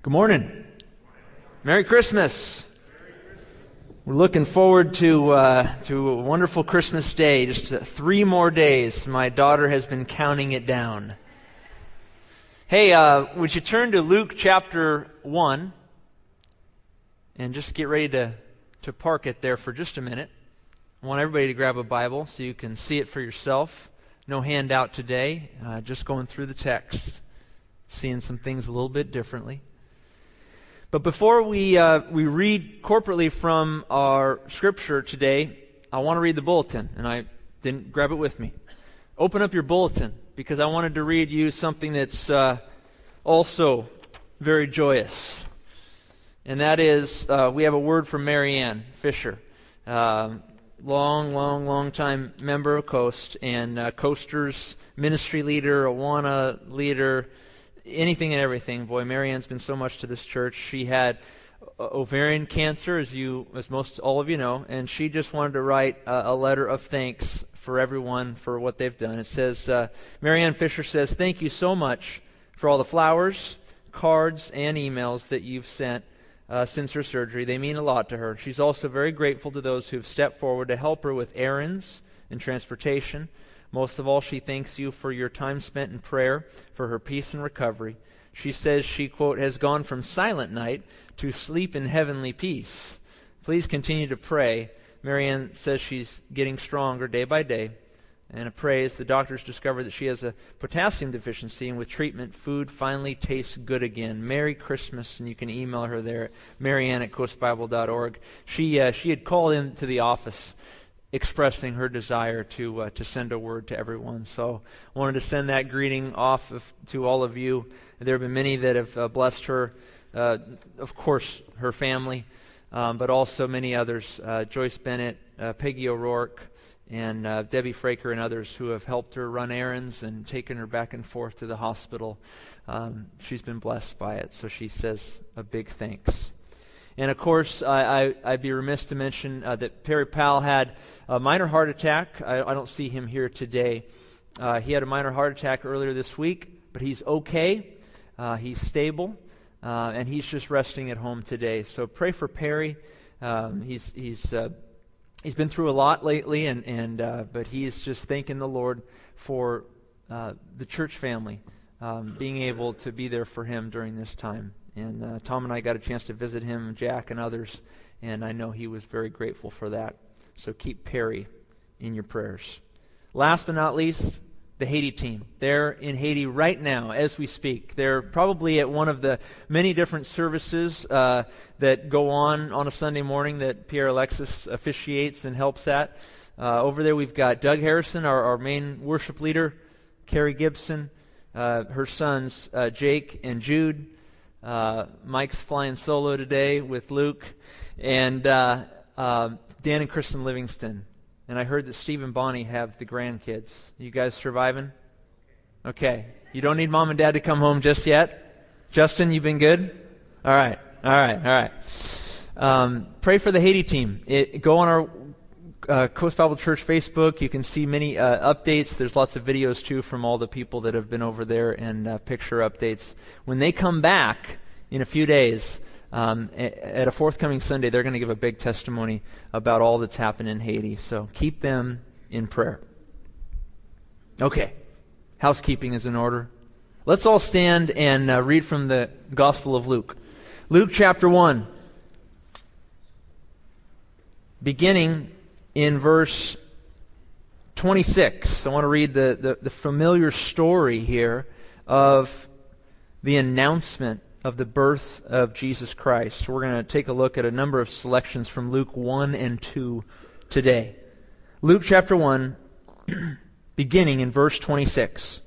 Good morning. Merry Christmas. We're looking forward to uh, to a wonderful Christmas day. Just uh, three more days. My daughter has been counting it down. Hey, uh, would you turn to Luke chapter one and just get ready to to park it there for just a minute. I want everybody to grab a Bible so you can see it for yourself. No handout today. Uh, just going through the text, seeing some things a little bit differently. But before we, uh, we read corporately from our scripture today, I want to read the bulletin, and I didn't grab it with me. Open up your bulletin because I wanted to read you something that's uh, also very joyous. And that is, uh, we have a word from Marianne Fisher, um, long, long, long time member of Coast and uh, Coasters ministry leader, Awana leader anything and everything. Boy, Marianne's been so much to this church. She had uh, ovarian cancer, as you, as most all of you know, and she just wanted to write a, a letter of thanks for everyone for what they've done. It says, uh, Marianne Fisher says, "Thank you so much for all the flowers, cards, and emails that you've sent." Uh, since her surgery. They mean a lot to her. She's also very grateful to those who've stepped forward to help her with errands and transportation. Most of all, she thanks you for your time spent in prayer for her peace and recovery. She says she, quote, has gone from silent night to sleep in heavenly peace. Please continue to pray. Marianne says she's getting stronger day by day. And prays the doctors discovered that she has a potassium deficiency, and with treatment, food finally tastes good again. Merry Christmas, and you can email her there, at marianne at coastbible.org. She, uh, she had called into the office expressing her desire to uh, to send a word to everyone. So I wanted to send that greeting off of, to all of you. There have been many that have uh, blessed her, uh, of course, her family, um, but also many others. Uh, Joyce Bennett, uh, Peggy O'Rourke, and uh, Debbie Fraker, and others who have helped her run errands and taken her back and forth to the hospital. Um, she's been blessed by it, so she says a big thanks. And of course, I, would be remiss to mention uh, that Perry Powell had a minor heart attack. I, I don't see him here today. Uh, he had a minor heart attack earlier this week, but he's okay. Uh, he's stable, uh, and he's just resting at home today. So pray for Perry. Um, he's he's uh, he's been through a lot lately, and and uh, but he's just thanking the Lord for the church family um, being able to be there for him during this time. And uh, Tom and I got a chance to visit him, Jack and others, and I know he was very grateful for that. So keep Perry in your prayers. Last but not least, the Haiti team. They're in Haiti right now as we speak. They're probably at one of the many different services uh, that go on on a Sunday morning that Pierre Alexis officiates and helps at. Uh, over there, we've got Doug Harrison, our, our main worship leader, Carrie Gibson, uh, her sons, uh, Jake and Jude. Uh, Mike's flying solo today with Luke, and uh, uh, Dan and Kristen Livingston. And I heard that Steve and Bonnie have the grandkids. You guys surviving? Okay. You don't need mom and dad to come home just yet? Justin, you've been good? All right. All right. All right. Um, pray for the Haiti team. It, go on our uh, Coast Bible Church Facebook. You can see many uh, updates. There's lots of videos too from all the people that have been over there and uh, picture updates. When they come back in a few days, um, at a forthcoming Sunday, they're going to give a big testimony about all that's happened in Haiti. So keep them in prayer. Okay, housekeeping is in order. Let's all stand and uh, read from the Gospel of Luke. Luke chapter 1, beginning in verse 26. I want to read the, the, the, familiar story here of the announcement of the birth of Jesus Christ. We're going to take a look at a number of selections from Luke 1 and 2 today. Luke chapter 1, beginning in verse 26.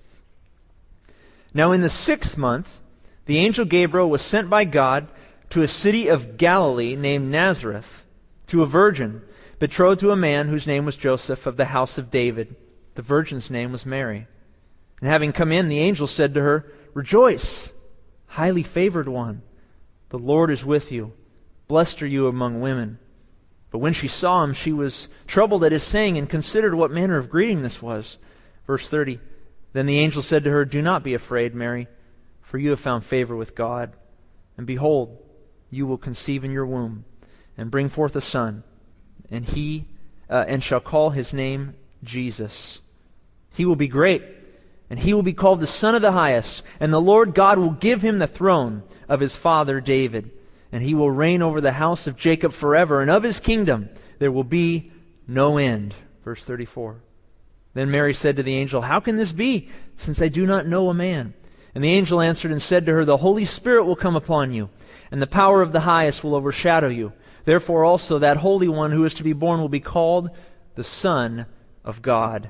Now, in the sixth month, the angel Gabriel was sent by God to a city of Galilee named Nazareth to a virgin betrothed to a man whose name was Joseph of the house of David. The virgin's name was Mary. And having come in, the angel said to her, Rejoice, highly favored one. The Lord is with you. Blessed are you among women. But when she saw him, she was troubled at his saying and considered what manner of greeting this was. Verse 30 Then the angel said to her, Do not be afraid, Mary, for you have found favor with God. And behold, you will conceive in your womb and bring forth a son, and he uh, and shall call his name Jesus. He will be great, and he will be called the Son of the Highest, and the Lord God will give him the throne of his father David, and he will reign over the house of Jacob forever, and of his kingdom there will be no end. Verse 34. Then Mary said to the angel, How can this be, since I do not know a man? And the angel answered and said to her, The Holy Spirit will come upon you, and the power of the highest will overshadow you. Therefore also that Holy One who is to be born will be called the Son of God.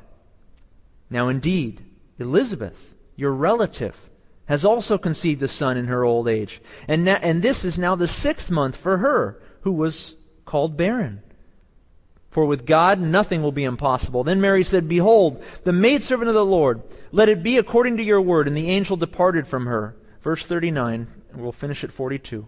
Now indeed, Elizabeth, your relative, has also conceived a son in her old age. And, na- and this is now the sixth month for her, who was called barren. For with God nothing will be impossible. Then Mary said, Behold, the maidservant of the Lord, let it be according to your word. And the angel departed from her. Verse 39, and we'll finish at 42.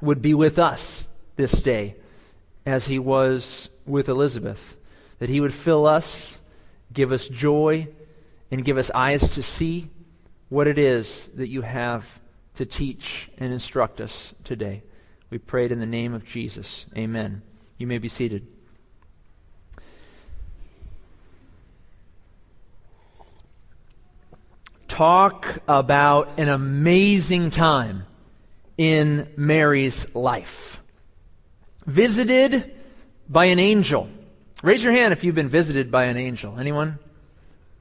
would be with us this day as he was with Elizabeth, that he would fill us, give us joy, and give us eyes to see what it is that you have to teach and instruct us today. We prayed in the name of Jesus. Amen. You may be seated. Talk about an amazing time in Mary's life. Visited by an angel. Raise your hand if you've been visited by an angel. Anyone?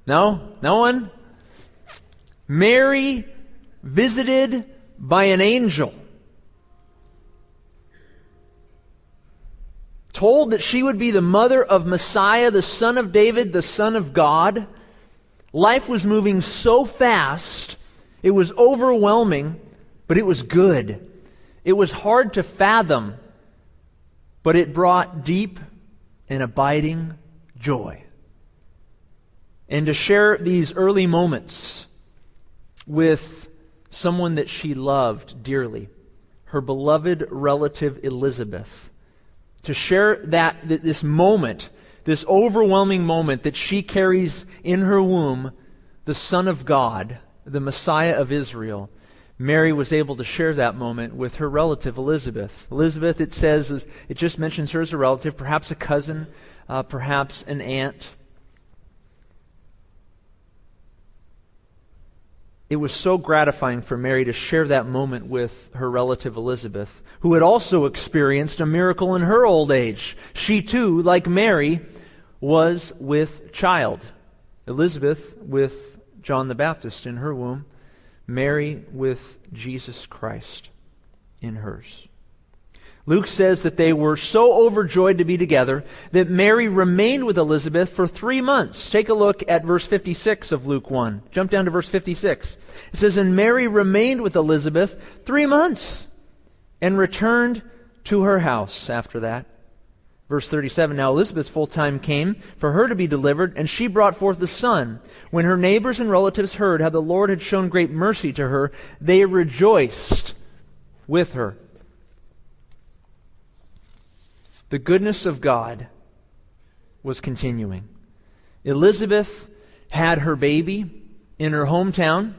No? No one? Mary visited by an angel. Told that she would be the mother of Messiah, the son of David, the son of God. Life was moving so fast, it was overwhelming but it was good. It was hard to fathom, but it brought deep and abiding joy. And to share these early moments with someone that she loved dearly, her beloved relative Elizabeth, to share that, this moment, this overwhelming moment that she carries in her womb, the Son of God, the Messiah of Israel, Mary was able to share that moment with her relative Elizabeth. Elizabeth, it says, it just mentions her as a relative, perhaps a cousin, uh, perhaps an aunt. It was so gratifying for Mary to share that moment with her relative Elizabeth, who had also experienced a miracle in her old age. She too, like Mary, was with child. Elizabeth with John the Baptist in her womb. Mary with Jesus Christ in hers. Luke says that they were so overjoyed to be together that Mary remained with Elizabeth for three months. Take a look at verse 56 of Luke 1. Jump down to verse 56. It says, And Mary remained with Elizabeth three months and returned to her house after that. Verse 37 Now Elizabeth's full time came for her to be delivered, and she brought forth a son. When her neighbors and relatives heard how the Lord had shown great mercy to her, they rejoiced with her. The goodness of God was continuing. Elizabeth had her baby in her hometown.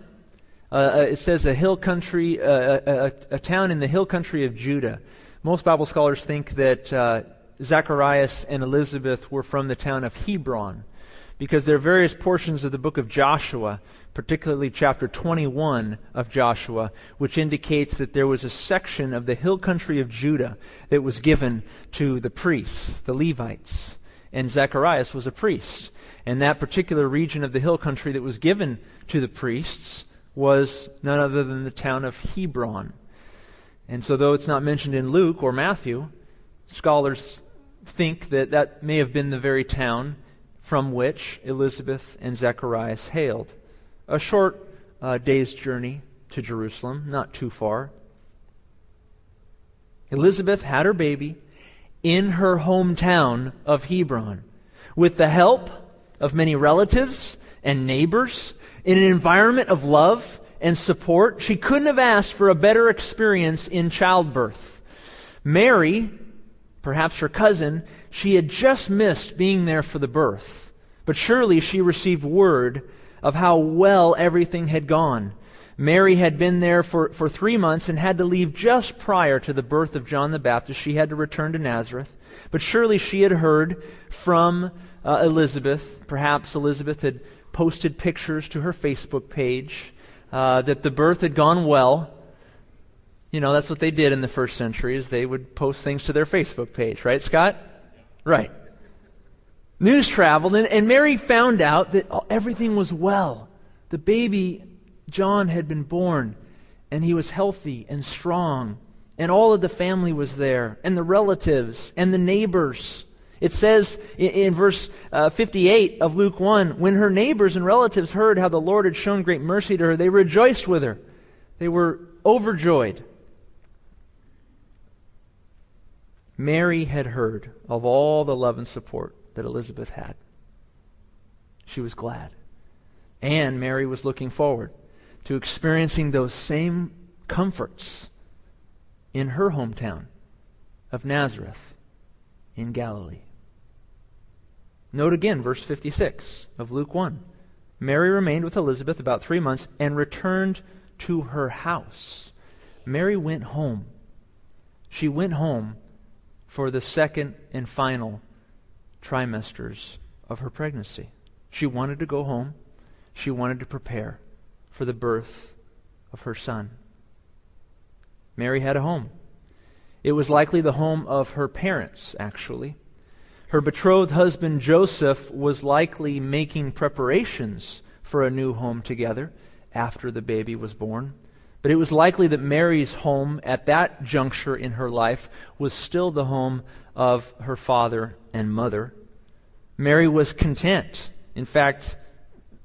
Uh, uh it says a hill country, uh, a, a, a, town in the hill country of Judah. Most Bible scholars think that. Uh, Zacharias and Elizabeth were from the town of Hebron because there are various portions of the book of Joshua, particularly chapter 21 of Joshua, which indicates that there was a section of the hill country of Judah that was given to the priests, the Levites. And Zacharias was a priest. And that particular region of the hill country that was given to the priests was none other than the town of Hebron. And so, though it's not mentioned in Luke or Matthew, scholars think that that may have been the very town from which Elizabeth and Zacharias hailed. A short uh, day's journey to Jerusalem, not too far. Elizabeth had her baby in her hometown of Hebron with the help of many relatives and neighbors in an environment of love and support. She couldn't have asked for a better experience in childbirth. Mary, perhaps her cousin, she had just missed being there for the birth. But surely she received word of how well everything had gone. Mary had been there for, for three months and had to leave just prior to the birth of John the Baptist. She had to return to Nazareth. But surely she had heard from uh, Elizabeth. Perhaps Elizabeth had posted pictures to her Facebook page uh, that the birth had gone well. You know, that's what they did in the first century is they would post things to their Facebook page, right, Scott? Right. News traveled, and, and Mary found out that everything was well. The baby, John, had been born, and he was healthy and strong, and all of the family was there, and the relatives, and the neighbors. It says in, in verse uh, 58 of Luke 1 when her neighbors and relatives heard how the Lord had shown great mercy to her, they rejoiced with her. They were overjoyed. Mary had heard of all the love and support that Elizabeth had. She was glad. And Mary was looking forward to experiencing those same comforts in her hometown of Nazareth in Galilee. Note again verse 56 of Luke 1. Mary remained with Elizabeth about three months and returned to her house. Mary went home. She went home for the second and final trimesters of her pregnancy. She wanted to go home. She wanted to prepare for the birth of her son. Mary had a home. It was likely the home of her parents, actually. Her betrothed husband Joseph was likely making preparations for a new home together after the baby was born. But it was likely that Mary's home at that juncture in her life was still the home of her father and mother. Mary was content. In fact,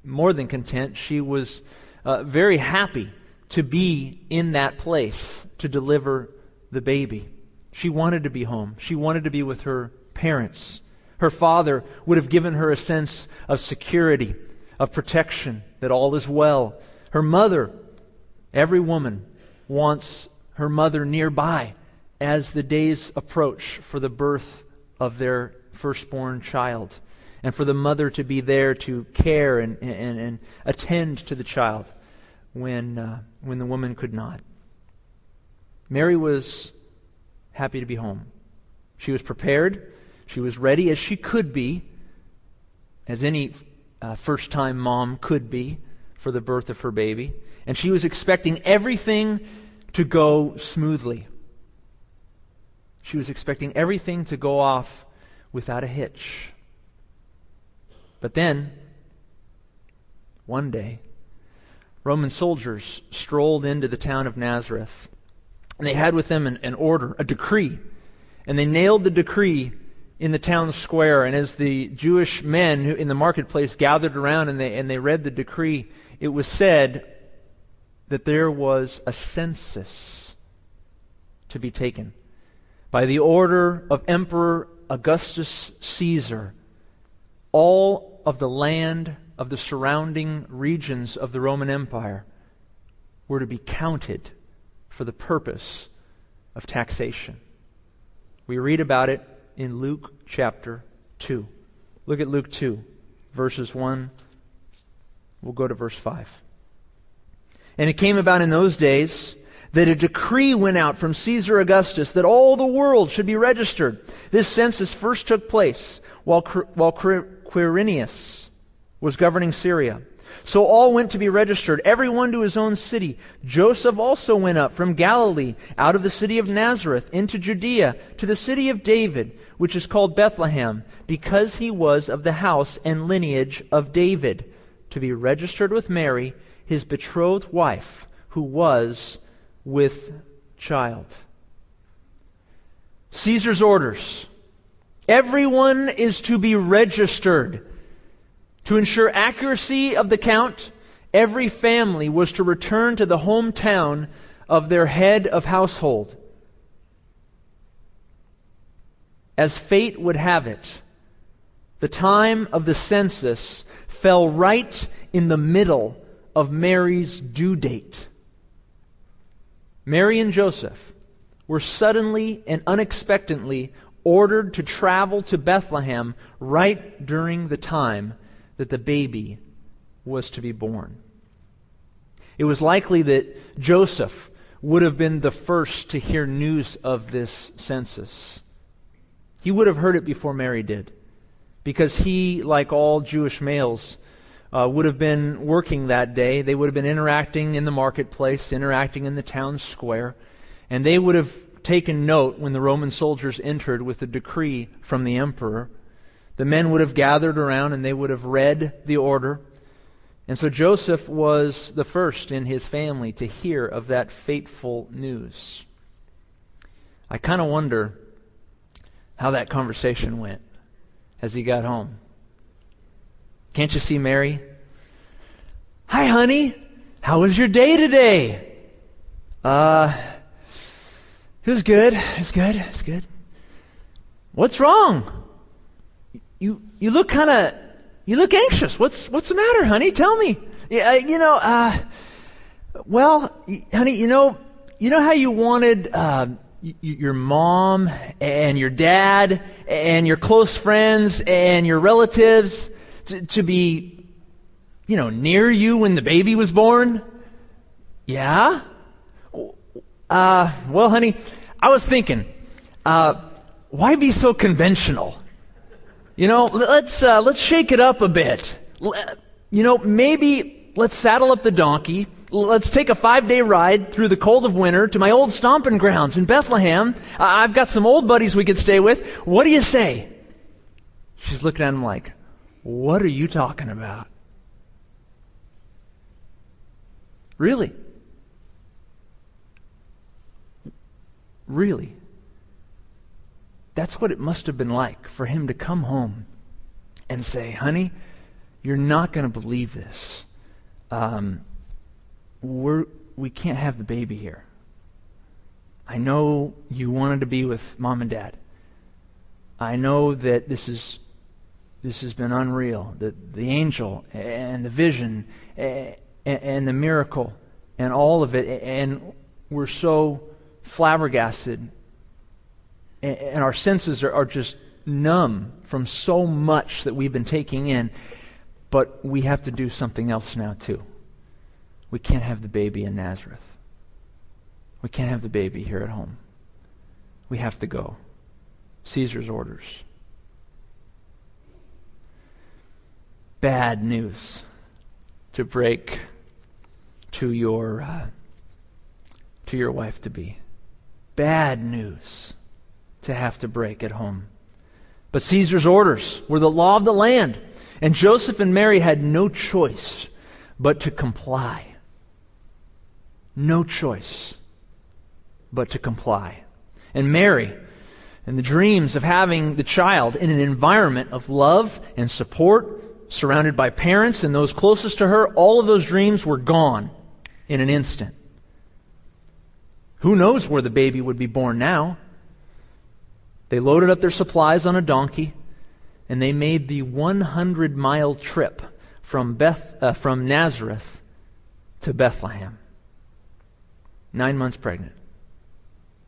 more than content, she was uh, very happy to be in that place to deliver the baby. She wanted to be home. She wanted to be with her parents. Her father would have given her a sense of security, of protection, that all is well. Her mother, every woman wants her mother nearby as the days approach for the birth of their firstborn child and for the mother to be there to care and, and, and attend to the child when, uh, when the woman could not. Mary was happy to be home. She was prepared. She was ready as she could be, as any uh, first time mom could be for the birth of her baby. And she was expecting everything to go smoothly. She was expecting everything to go off without a hitch. But then, one day, Roman soldiers strolled into the town of Nazareth. And they had with them an, an, order, a decree. And they nailed the decree in the town square. And as the Jewish men in the marketplace gathered around and they, and they read the decree, it was said that there was a census to be taken. By the order of Emperor Augustus Caesar, all of the land of the surrounding regions of the Roman Empire were to be counted for the purpose of taxation. We read about it in Luke chapter 2. Look at Luke 2, verses 1. We'll go to verse 5. And it came about in those days that a decree went out from Caesar Augustus that all the world should be registered. This census first took place while, while Quirinius was governing Syria. So all went to be registered, everyone to his own city. Joseph also went up from Galilee, out of the city of Nazareth, into Judea, to the city of David, which is called Bethlehem, because he was of the house and lineage of David, to be registered with Mary, his betrothed wife, who was with child. Caesar's orders Everyone is to be registered. To ensure accuracy of the count, every family was to return to the hometown of their head of household. as fate would have it, the time of the census fell right in the middle of Mary's due date. Mary and Joseph were suddenly and unexpectedly ordered to travel to Bethlehem right during the time that the baby was to be born. It was likely that Joseph would have been the first to hear news of this census. He would have heard it before Mary did, because he, like all Jewish males, uh, would have been working that day. They would have been interacting in the marketplace, interacting in the town square, and they would have taken note when the Roman soldiers entered with a decree from the emperor. The men would have gathered around and they would have read the order. And so Joseph was the first in his family to hear of that fateful news. I kind of wonder how that conversation went as he got home. Can't you see Mary? Hi, honey. How was your day today? Uh, it was good. It was good. It was good. What's wrong? You you look kind of you look anxious. What's what's the matter, honey? Tell me. Yeah, uh, you know, uh, well, honey, you know, you know how you wanted uh, y- your mom and your dad and your close friends and your relatives to, to be, you know, near you when the baby was born? Yeah? Uh, well, honey, I was thinking, uh, why be so conventional? You know, let's, uh, let's shake it up a bit. You know, maybe let's saddle up the donkey. Let's take a five day ride through the cold of winter to my old stomping grounds in Bethlehem. I've got some old buddies we could stay with. What do you say? She's looking at him like, what are you talking about? Really? Really? That's what it must have been like for him to come home and say, honey, you're not going to believe this. Um, we're, we can't have the baby here. I know you wanted to be with mom and dad. I know that this is this has been unreal. The, the angel and the vision and, and the miracle and all of it. And we're so flabbergasted. And our senses are, are just numb from so much that we've been taking in. But we have to do something else now, too. We can't have the baby in Nazareth. We can't have the baby here at home. We have to go. Caesar's orders. bad news to break to your uh, to your wife to be. Bad news to have to break at home. But Caesar's orders were the law of the land, and Joseph and Mary had no choice but to comply. No choice but to comply. And Mary, and the dreams of having the child in an environment of love and support surrounded by parents and those closest to her, all of those dreams were gone in an instant. Who knows where the baby would be born now? They loaded up their supplies on a donkey and they made the 100 mile trip from, Beth, uh, from Nazareth to Bethlehem. Nine months pregnant.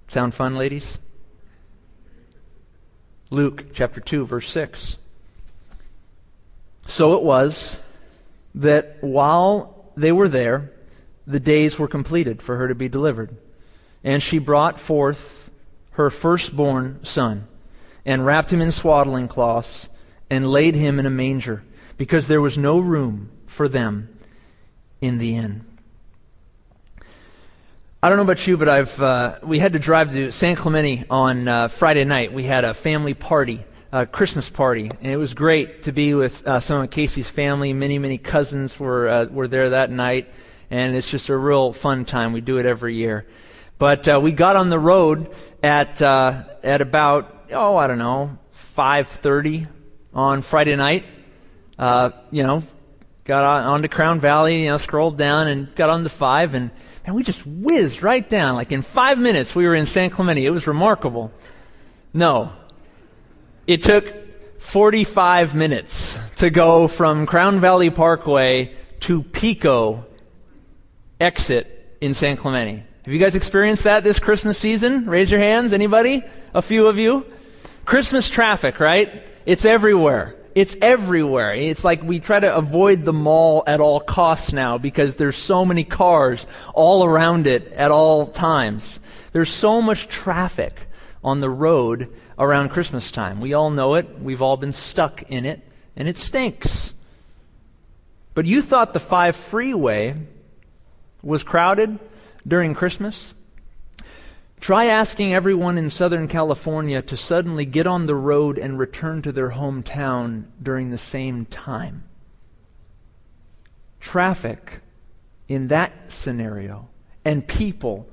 Sound fun, ladies? Luke chapter 2, verse 6. So it was that while they were there, the days were completed for her to be delivered. And she brought forth her firstborn son, and wrapped him in swaddling cloths, and laid him in a manger, because there was no room for them in the inn. I don't know about you, but I've uh, we had to drive to San Clemente on uh, Friday night. We had a family party a Christmas party, and it was great to be with uh, some of Casey's family. Many, many cousins were uh, were there that night, and it's just a real fun time. We do it every year. But uh, we got on the road at uh, at about oh I don't know five thirty on Friday night. Uh, you know, got on, onto Crown Valley, you know, scrolled down and got on the five, and man, we just whizzed right down. Like in five minutes, we were in San Clemente. It was remarkable. No, It took 45 minutes to go from Crown Valley Parkway to Pico exit in San Clemente. Have you guys experienced that this Christmas season? Raise your hands. Anybody? A few of you? Christmas traffic, right? It's everywhere. It's everywhere. It's like we try to avoid the mall at all costs now because there's so many cars all around it at all times. There's so much traffic on the road around Christmas time. We all know it. We've all been stuck in it, and it stinks. But you thought the 5 freeway was crowded during Christmas? Try asking everyone in Southern California to suddenly get on the road and return to their hometown during the same time. Traffic in that scenario and people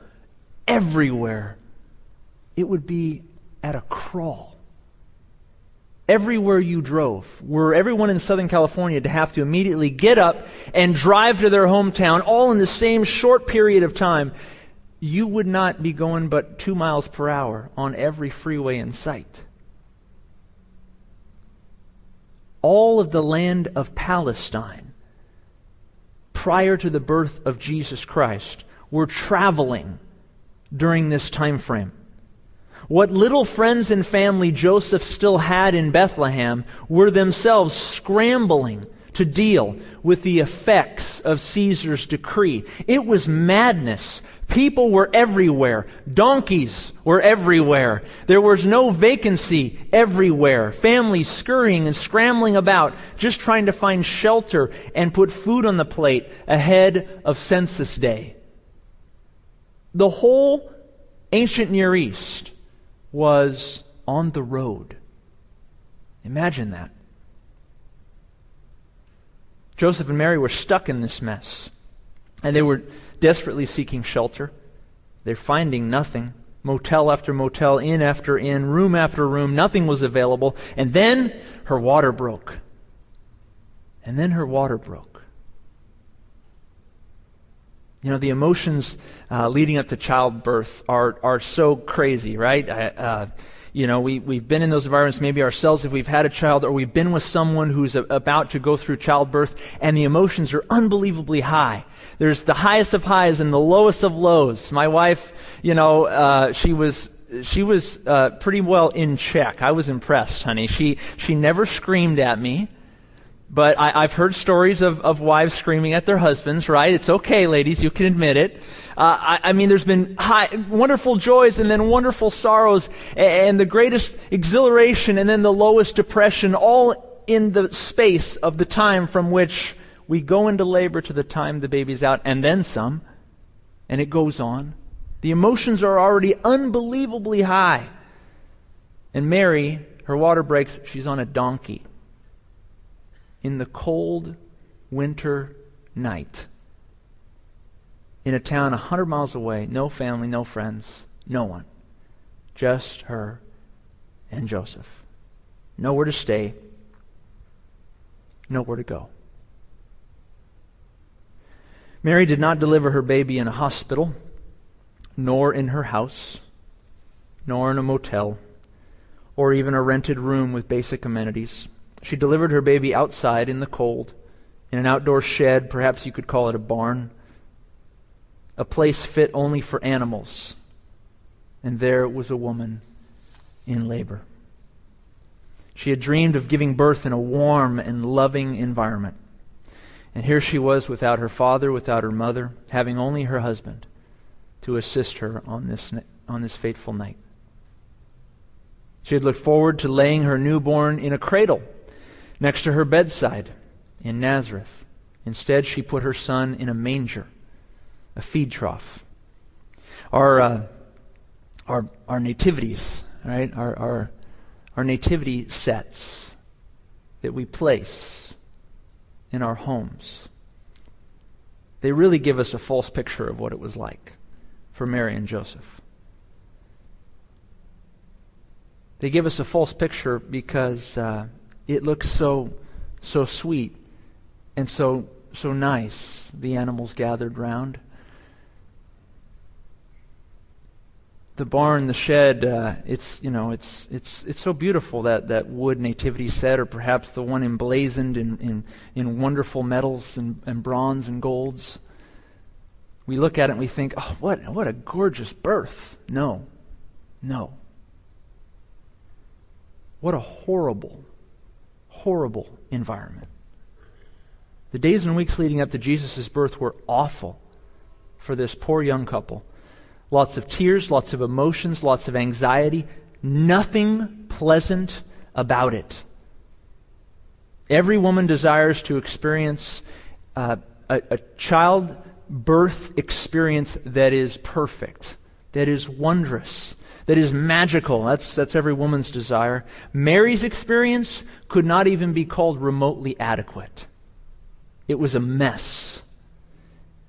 everywhere, it would be at a crawl. Everywhere you drove, were everyone in Southern California to have to immediately get up and drive to their hometown, all in the same short period of time, you would not be going but two miles per hour on every freeway in sight. All of the land of Palestine, prior to the birth of Jesus Christ, were traveling during this time frame. What little friends and family Joseph still had in Bethlehem were themselves scrambling to deal with the effects of Caesar's decree. It was madness. People were everywhere. Donkeys were everywhere. There was no vacancy everywhere. Families scurrying and scrambling about, just trying to find shelter and put food on the plate ahead of census day. The whole ancient Near East was on the road. Imagine that. Joseph and Mary were stuck in this mess, and they were desperately seeking shelter. They're finding nothing. Motel after motel, inn after inn, room after room, nothing was available. And then her water broke. And then her water broke. You know, the emotions uh, leading up to childbirth are, are so crazy, right? uh, you know, we, we've been in those environments maybe ourselves if we've had a child, or we've been with someone who's a, about to go through childbirth, and the emotions are unbelievably high. There's the highest of highs and the lowest of lows. My wife, you know, uh, she was she was uh, pretty well in check. I was impressed, honey. She she never screamed at me. But I, have heard stories of, of wives screaming at their husbands, right? It's okay, ladies, you can admit it. Uh, I, I, mean, there's been high, wonderful joys and then wonderful sorrows and, and the greatest exhilaration and then the lowest depression, all in the space of the time from which we go into labor to the time the baby's out, and then some. And it goes on. The emotions are already unbelievably high. And Mary, her water breaks, she's on a donkey in the cold winter night in a town a 100 miles away, no family, no friends, no one. Just her and Joseph. Nowhere to stay, nowhere to go. Mary did not deliver her baby in a hospital, nor in her house, nor in a motel, or even a rented room with basic amenities. She delivered her baby outside in the cold, in an outdoor shed, perhaps you could call it a barn, a place fit only for animals. And there was a woman in labor. She had dreamed of giving birth in a warm and loving environment. And here she was without her father, without her mother, having only her husband to assist her on this, on this fateful night. She had looked forward to laying her newborn in a cradle next to her bedside in Nazareth. Instead, she put her son in a manger, a feed trough. Our, uh, our, our nativities, right? Our, our, our nativity sets that we place in our homes, they really give us a false picture of what it was like for Mary and Joseph. They give us a false picture because uh, it looks so so sweet and so so nice the animals gathered round the barn, the shed, uh, it's, you know, it's, it's, it's so beautiful, that, that wood nativity set, or perhaps the one emblazoned in, in, in wonderful metals and, and bronze and golds. We look at it and we think, oh, what, what a gorgeous birth. No, no. What a horrible, horrible environment. The days and weeks leading up to Jesus' birth were awful for this poor young couple. Lots of tears, lots of emotions, lots of anxiety. Nothing pleasant about it. Every woman desires to experience uh, a, a child birth experience that is perfect, that is wondrous, that is magical. That's, that's every woman's desire. Mary's experience could not even be called remotely adequate. It was a mess.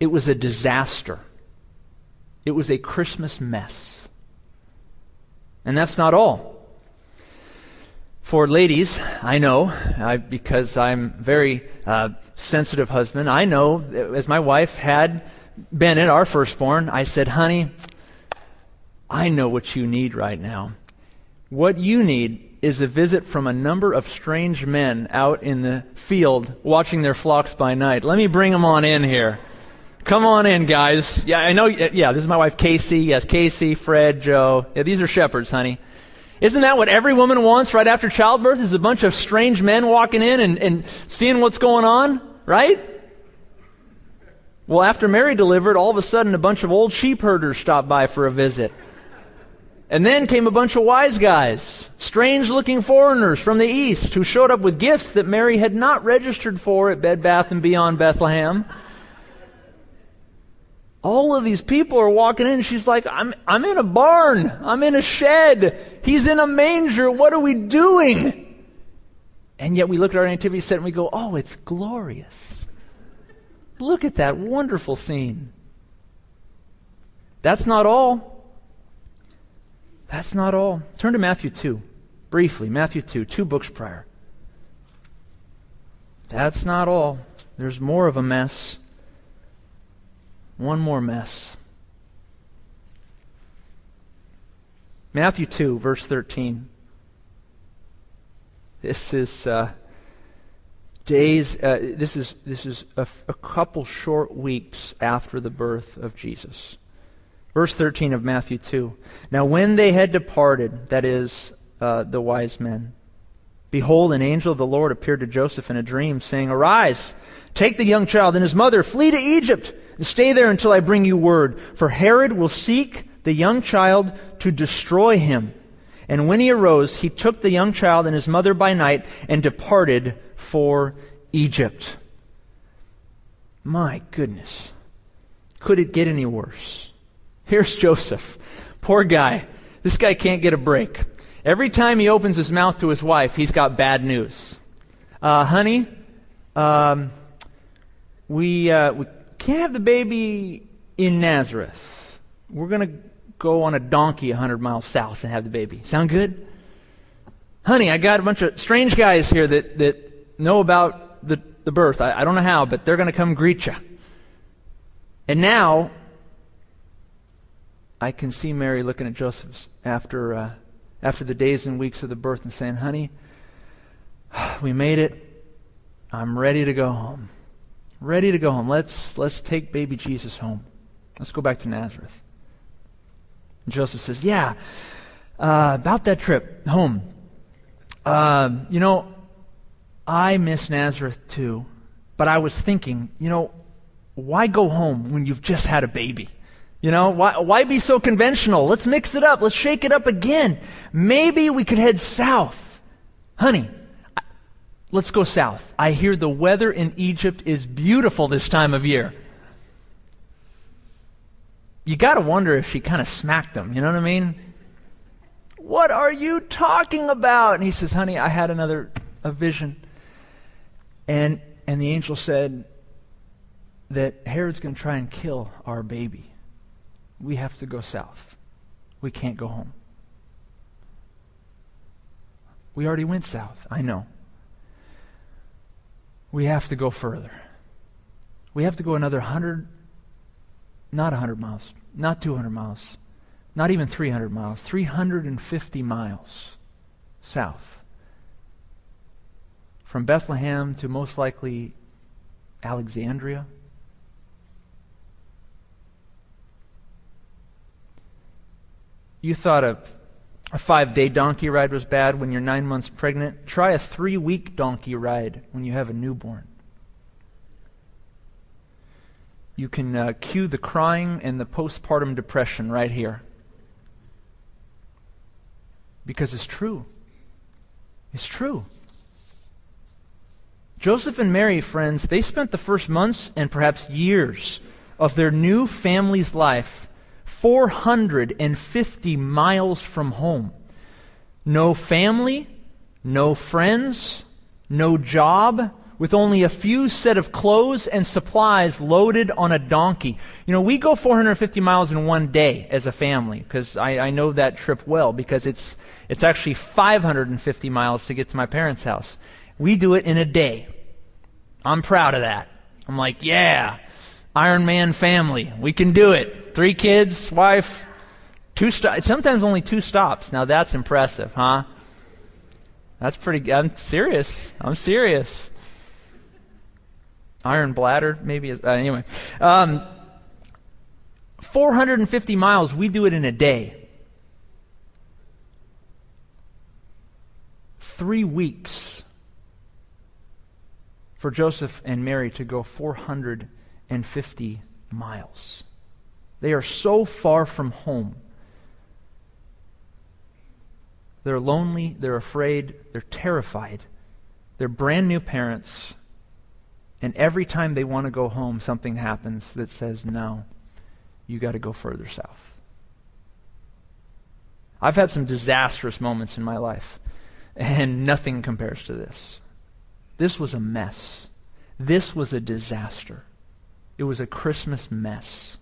It was a disaster. It was a Christmas mess. And that's not all. For ladies, I know, I, because I'm very uh, sensitive husband, I know, as my wife had been Bennett, our firstborn, I said, honey, I know what you need right now. What you need is a visit from a number of strange men out in the field watching their flocks by night. Let me bring them on in here. Come on in, guys. Yeah, I know. Yeah, this is my wife, Casey. Yes, Casey, Fred, Joe. Yeah, these are shepherds, honey. Isn't that what every woman wants right after childbirth? Is a bunch of strange men walking in and, and seeing what's going on, right? Well, after Mary delivered, all of a sudden a bunch of old sheep herders stopped by for a visit. And then came a bunch of wise guys, strange looking foreigners from the east who showed up with gifts that Mary had not registered for at Bed Bath and Beyond Bethlehem all of these people are walking in. She's like, I'm, I'm in a barn. I'm in a shed. He's in a manger. What are we doing? And yet we look at our nativity set and we go, oh, it's glorious. Look at that wonderful scene. That's not all. That's not all. Turn to Matthew 2, briefly. Matthew 2, two books prior. That's not all. There's more of a mess. One more mess. Matthew 2, verse 13. This is uh, days, uh, this is, this is a, a couple short weeks after the birth of Jesus. Verse 13 of Matthew 2. Now, when they had departed, that is, uh, the wise men, behold, an angel of the Lord appeared to Joseph in a dream, saying, Arise, take the young child and his mother, flee to Egypt and Stay there until I bring you word, for Herod will seek the young child to destroy him. And when he arose, he took the young child and his mother by night and departed for Egypt. My goodness. Could it get any worse? Here's Joseph. Poor guy. This guy can't get a break. Every time he opens his mouth to his wife, he's got bad news. Uh, honey, um, we, uh, we can't have the baby in Nazareth. We're going to go on a donkey 100 miles south and have the baby. Sound good? Honey, I got a bunch of strange guys here that, that know about the, the birth. I, I don't know how, but they're going to come greet you. And now, I can see Mary looking at Joseph after, uh, after the days and weeks of the birth and saying, Honey, we made it. I'm ready to go home ready to go home. Let's, let's take baby Jesus home. Let's go back to Nazareth. And Joseph says, Yeah, uh, about that trip home. Uh, you know, I miss Nazareth too, but I was thinking, you know, why go home when you've just had a baby? You know, why, why be so conventional? Let's mix it up. Let's shake it up again. Maybe we could head south. Honey, Let's go south. I hear the weather in Egypt is beautiful this time of year. You got to wonder if she kind of smacked him. You know what I mean? What are you talking about? And he says, Honey, I had another a vision. And, and the angel said that Herod's going to try and kill our baby. We have to go south. We can't go home. We already went south. I know we have to go further. We have to go another 100, not 100 miles, not 200 miles, Not even 300 miles, 350 miles south. From Bethlehem to most likely Alexandria. You thought a, a five day donkey ride was bad when you're nine months pregnant. Try a three week donkey ride when you have a newborn. You can uh, cue the crying and the postpartum depression right here. Because it's true. It's true. Joseph and Mary, friends, they spent the first months and perhaps years of their new family's life 450 miles from home. No family, no friends, no job, with only a few set of clothes and supplies loaded on a donkey. You know, we go 450 miles in one day as a family because I, I know that trip well because it's, it's actually 550 miles to get to my parents' house. We do it in a day. I'm proud of that. I'm like, yeah, Iron Man family. We can do it. Three kids, wife, two stops. Sometimes only two stops. Now that's impressive, huh? That's pretty. I'm serious. I'm serious. Iron bladder, maybe. Uh, anyway, um, 450 miles. We do it in a day. Three weeks for Joseph and Mary to go 450 miles. They are so far from home. They're lonely, they're afraid, they're terrified. They're brand new parents. And every time they want to go home, something happens that says, no, you got to go further south. I've had some disastrous moments in my life, and nothing compares to this. This was a mess. This was a disaster. It was a Christmas mess.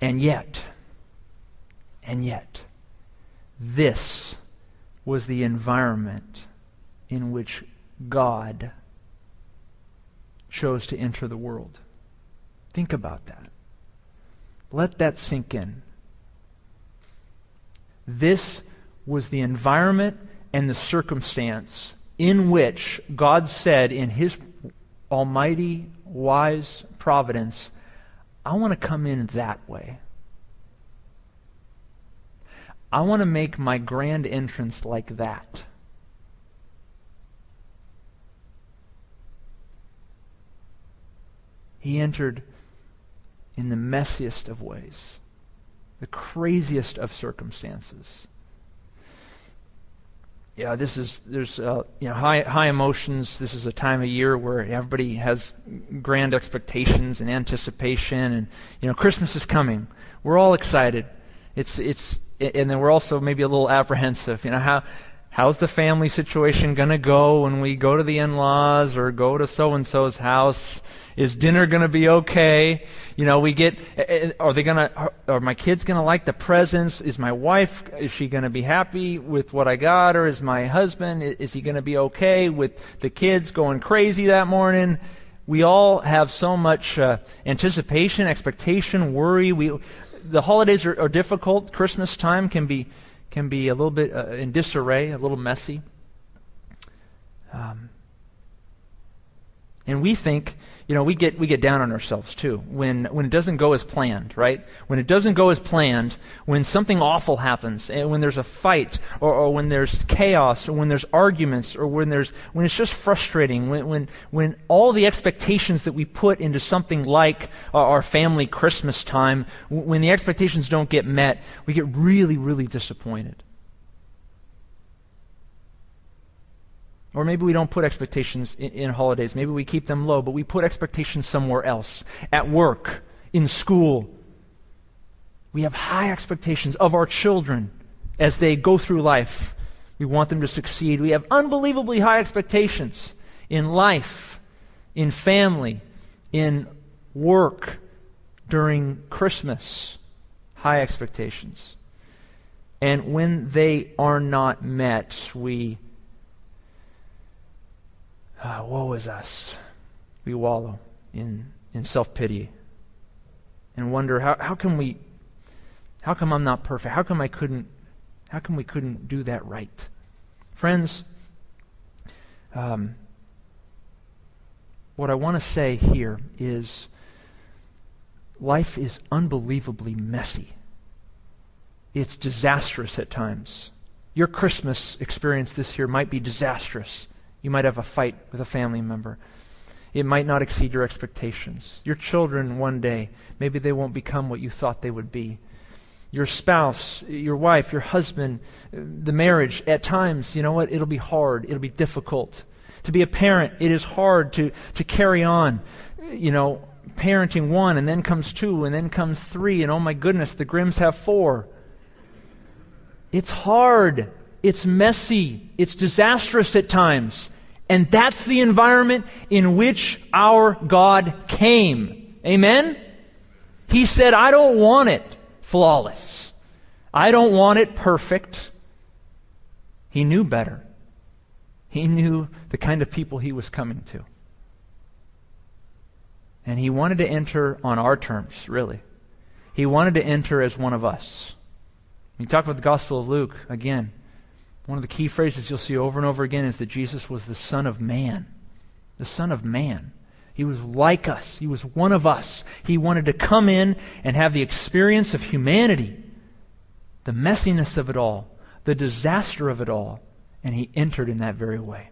And yet, and yet, this was the environment in which God chose to enter the world. Think about that. Let that sink in. This was the environment and the circumstance in which God said, in His almighty, wise providence, I want to come in that way. I want to make my grand entrance like that. He entered in the messiest of ways, the craziest of circumstances yeah, this is there's uh, you know high high emotions. This is a time of year where everybody has grand expectations and anticipation, and you know Christmas is coming. We're all excited. It's it's and then we're also maybe a little apprehensive. You know how how's the family situation going to go when we go to the in-laws or go to so and so's house? Is dinner going to be okay? You know, we get, are they going to, are my kids going to like the presents? Is my wife, is she going to be happy with what I got? Or is my husband, is he going to be okay with the kids going crazy that morning? We all have so much uh, anticipation, expectation, worry. We, the holidays are, are, difficult. Christmas time can be, can be a little bit uh, in disarray, a little messy. Um, and we think, you know, we get, we get down on ourselves too when, when it doesn't go as planned, right? When it doesn't go as planned, when something awful happens, and when there's a fight, or, or when there's chaos, or when there's arguments, or when, there's, when it's just frustrating, when, when, when all the expectations that we put into something like our family Christmas time, when the expectations don't get met, we get really, really disappointed. Or maybe we don't put expectations in, in, holidays. Maybe we keep them low, but we put expectations somewhere else at work, in school. We have high expectations of our children as they go through life. We want them to succeed. We have unbelievably high expectations in life, in family, in work, during Christmas. High expectations. And when they are not met, we ah, woe is us. We wallow in, in self pity. and wonder how, how can we how come I'm not perfect? How come I couldn't how come we couldn't do that right? Friends, um, what I want to say here is life is unbelievably messy. It's disastrous at times. Your Christmas experience this year might be disastrous. You might have a fight with a family member. It might not exceed your expectations. Your children, one day, maybe they won't become what you thought they would be. Your spouse, your wife, your husband, the marriage, at times, you know what? It'll be hard. It'll be difficult. To be a parent, it is hard to, to carry on, you know, parenting one, and then comes two, and then comes three, and oh my goodness, the Grimms have four. It's hard. It's messy. It's disastrous at times. And that's the environment in which our God came. Amen? He said, I don't want it flawless. I don't want it perfect. He knew better. He knew the kind of people he was coming to. And he wanted to enter on our terms, really. He wanted to enter as one of us. We talk about the Gospel of Luke, again, one of the key phrases you'll see over and over again is that Jesus was the Son of Man. The Son of Man. He was like us. He was one of us. He wanted to come in and have the experience of humanity, the messiness of it all, the disaster of it all, and he entered in that very way.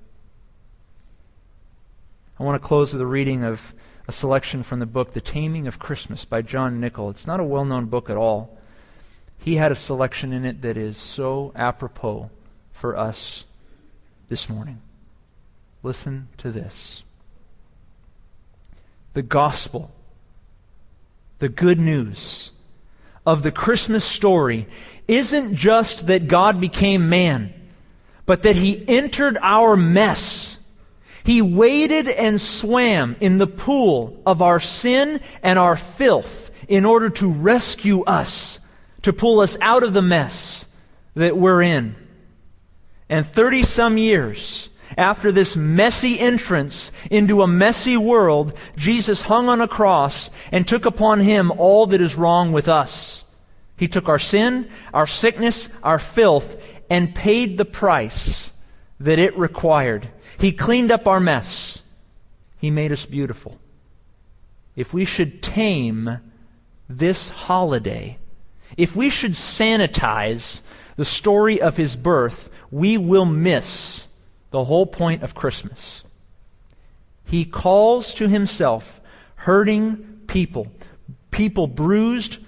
I want to close with a reading of a selection from the book The Taming of Christmas by John Nichol. It's not a well known book at all he had a selection in it that is so apropos for us this morning. Listen to this. The gospel, the good news of the Christmas story isn't just that God became man, but that he entered our mess. He waded and swam in the pool of our sin and our filth in order to rescue us to pull us out of the mess that we're in. And 30 some years after this messy entrance into a messy world, Jesus hung on a cross and took upon him all that is wrong with us. He took our sin, our sickness, our filth, and paid the price that it required. He cleaned up our mess. He made us beautiful. If we should tame this holiday, if we should sanitize the story of his birth, we will miss the whole point of Christmas. He calls to himself hurting people, people bruised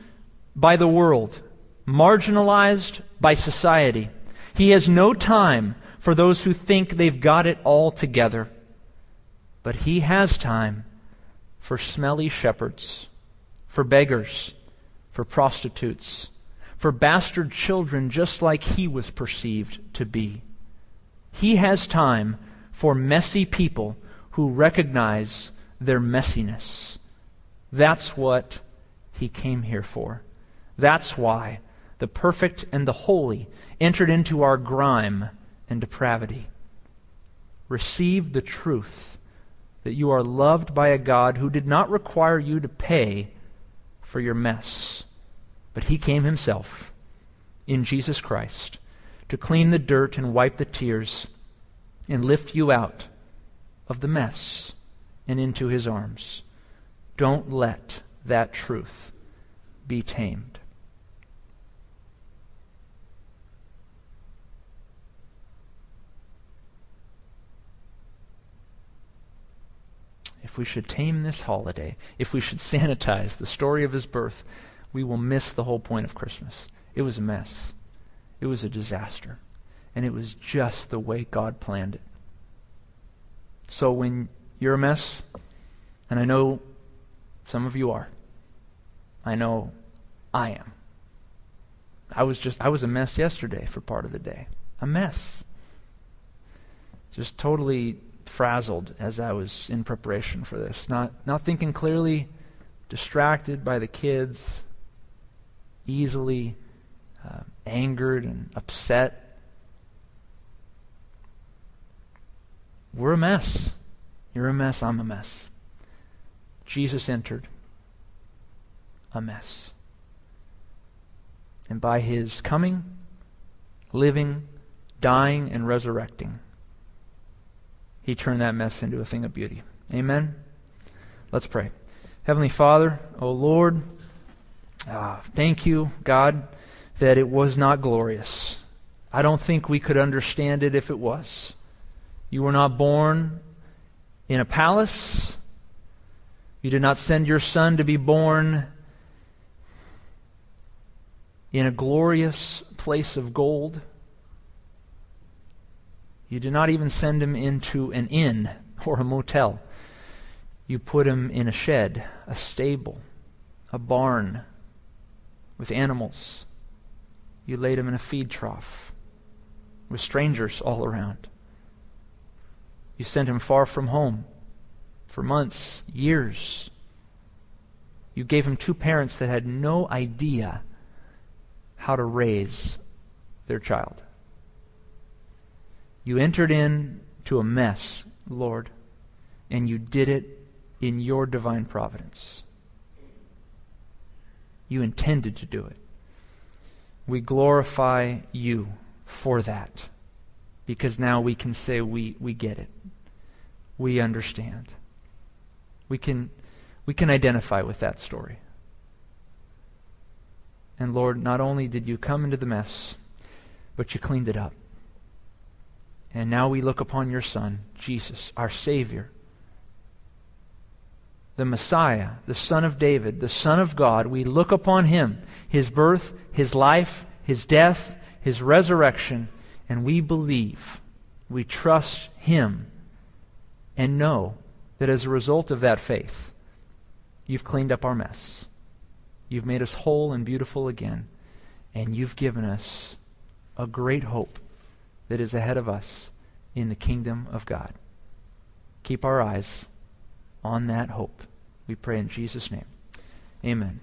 by the world, marginalized by society. He has no time for those who think they've got it all together. But he has time for smelly shepherds, for beggars, for prostitutes, for bastard children just like he was perceived to be. He has time for messy people who recognize their messiness. That's what he came here for. That's why the perfect and the holy entered into our grime and depravity. Receive the truth that you are loved by a God who did not require you to pay for your mess. But he came himself in Jesus Christ to clean the dirt and wipe the tears and lift you out of the mess and into his arms. Don't let that truth be tamed. If we should tame this holiday, if we should sanitize the story of his birth, we will miss the whole point of Christmas. It was a mess, it was a disaster. And it was just the way God planned it. So when you're a mess, and I know some of you are, I know I am. I was just I was a mess yesterday for part of the day. A mess. Just totally frazzled as I was in preparation for this. Not not thinking clearly, distracted by the kids, easily uh, angered and upset. We're a mess. You're a mess, I'm a mess. Jesus entered. a mess. And by his coming, living, dying, and resurrecting, he turned that mess into a thing of beauty. Amen? Let's pray. Heavenly Father, O Lord, uh, thank you, God, that it was not glorious. I don't think we could understand it if it was. You were not born in a palace. You did not send your son to be born in a glorious place of gold. You did not even send him into an inn or a motel. You put him in a shed, a stable, a barn with animals. You laid him in a feed trough with strangers all around. You sent him far from home for months, years. You gave him two parents that had no idea how to raise their child. You entered into a mess, Lord, and you did it in your divine providence. You intended to do it. We glorify you for that because now we can say we, we get it. We understand. We can, we can identify with that story. And Lord, not only did you come into the mess, but you cleaned it up. And now we look upon your Son, Jesus, our Savior, the Messiah, the Son of David, the Son of God. We look upon him, his birth, his life, his death, his resurrection, and we believe, we trust him, and know that as a result of that faith, you've cleaned up our mess. You've made us whole and beautiful again, and you've given us a great hope that is ahead of us in the kingdom of God. Keep our eyes on that hope. We pray in Jesus' name. Amen.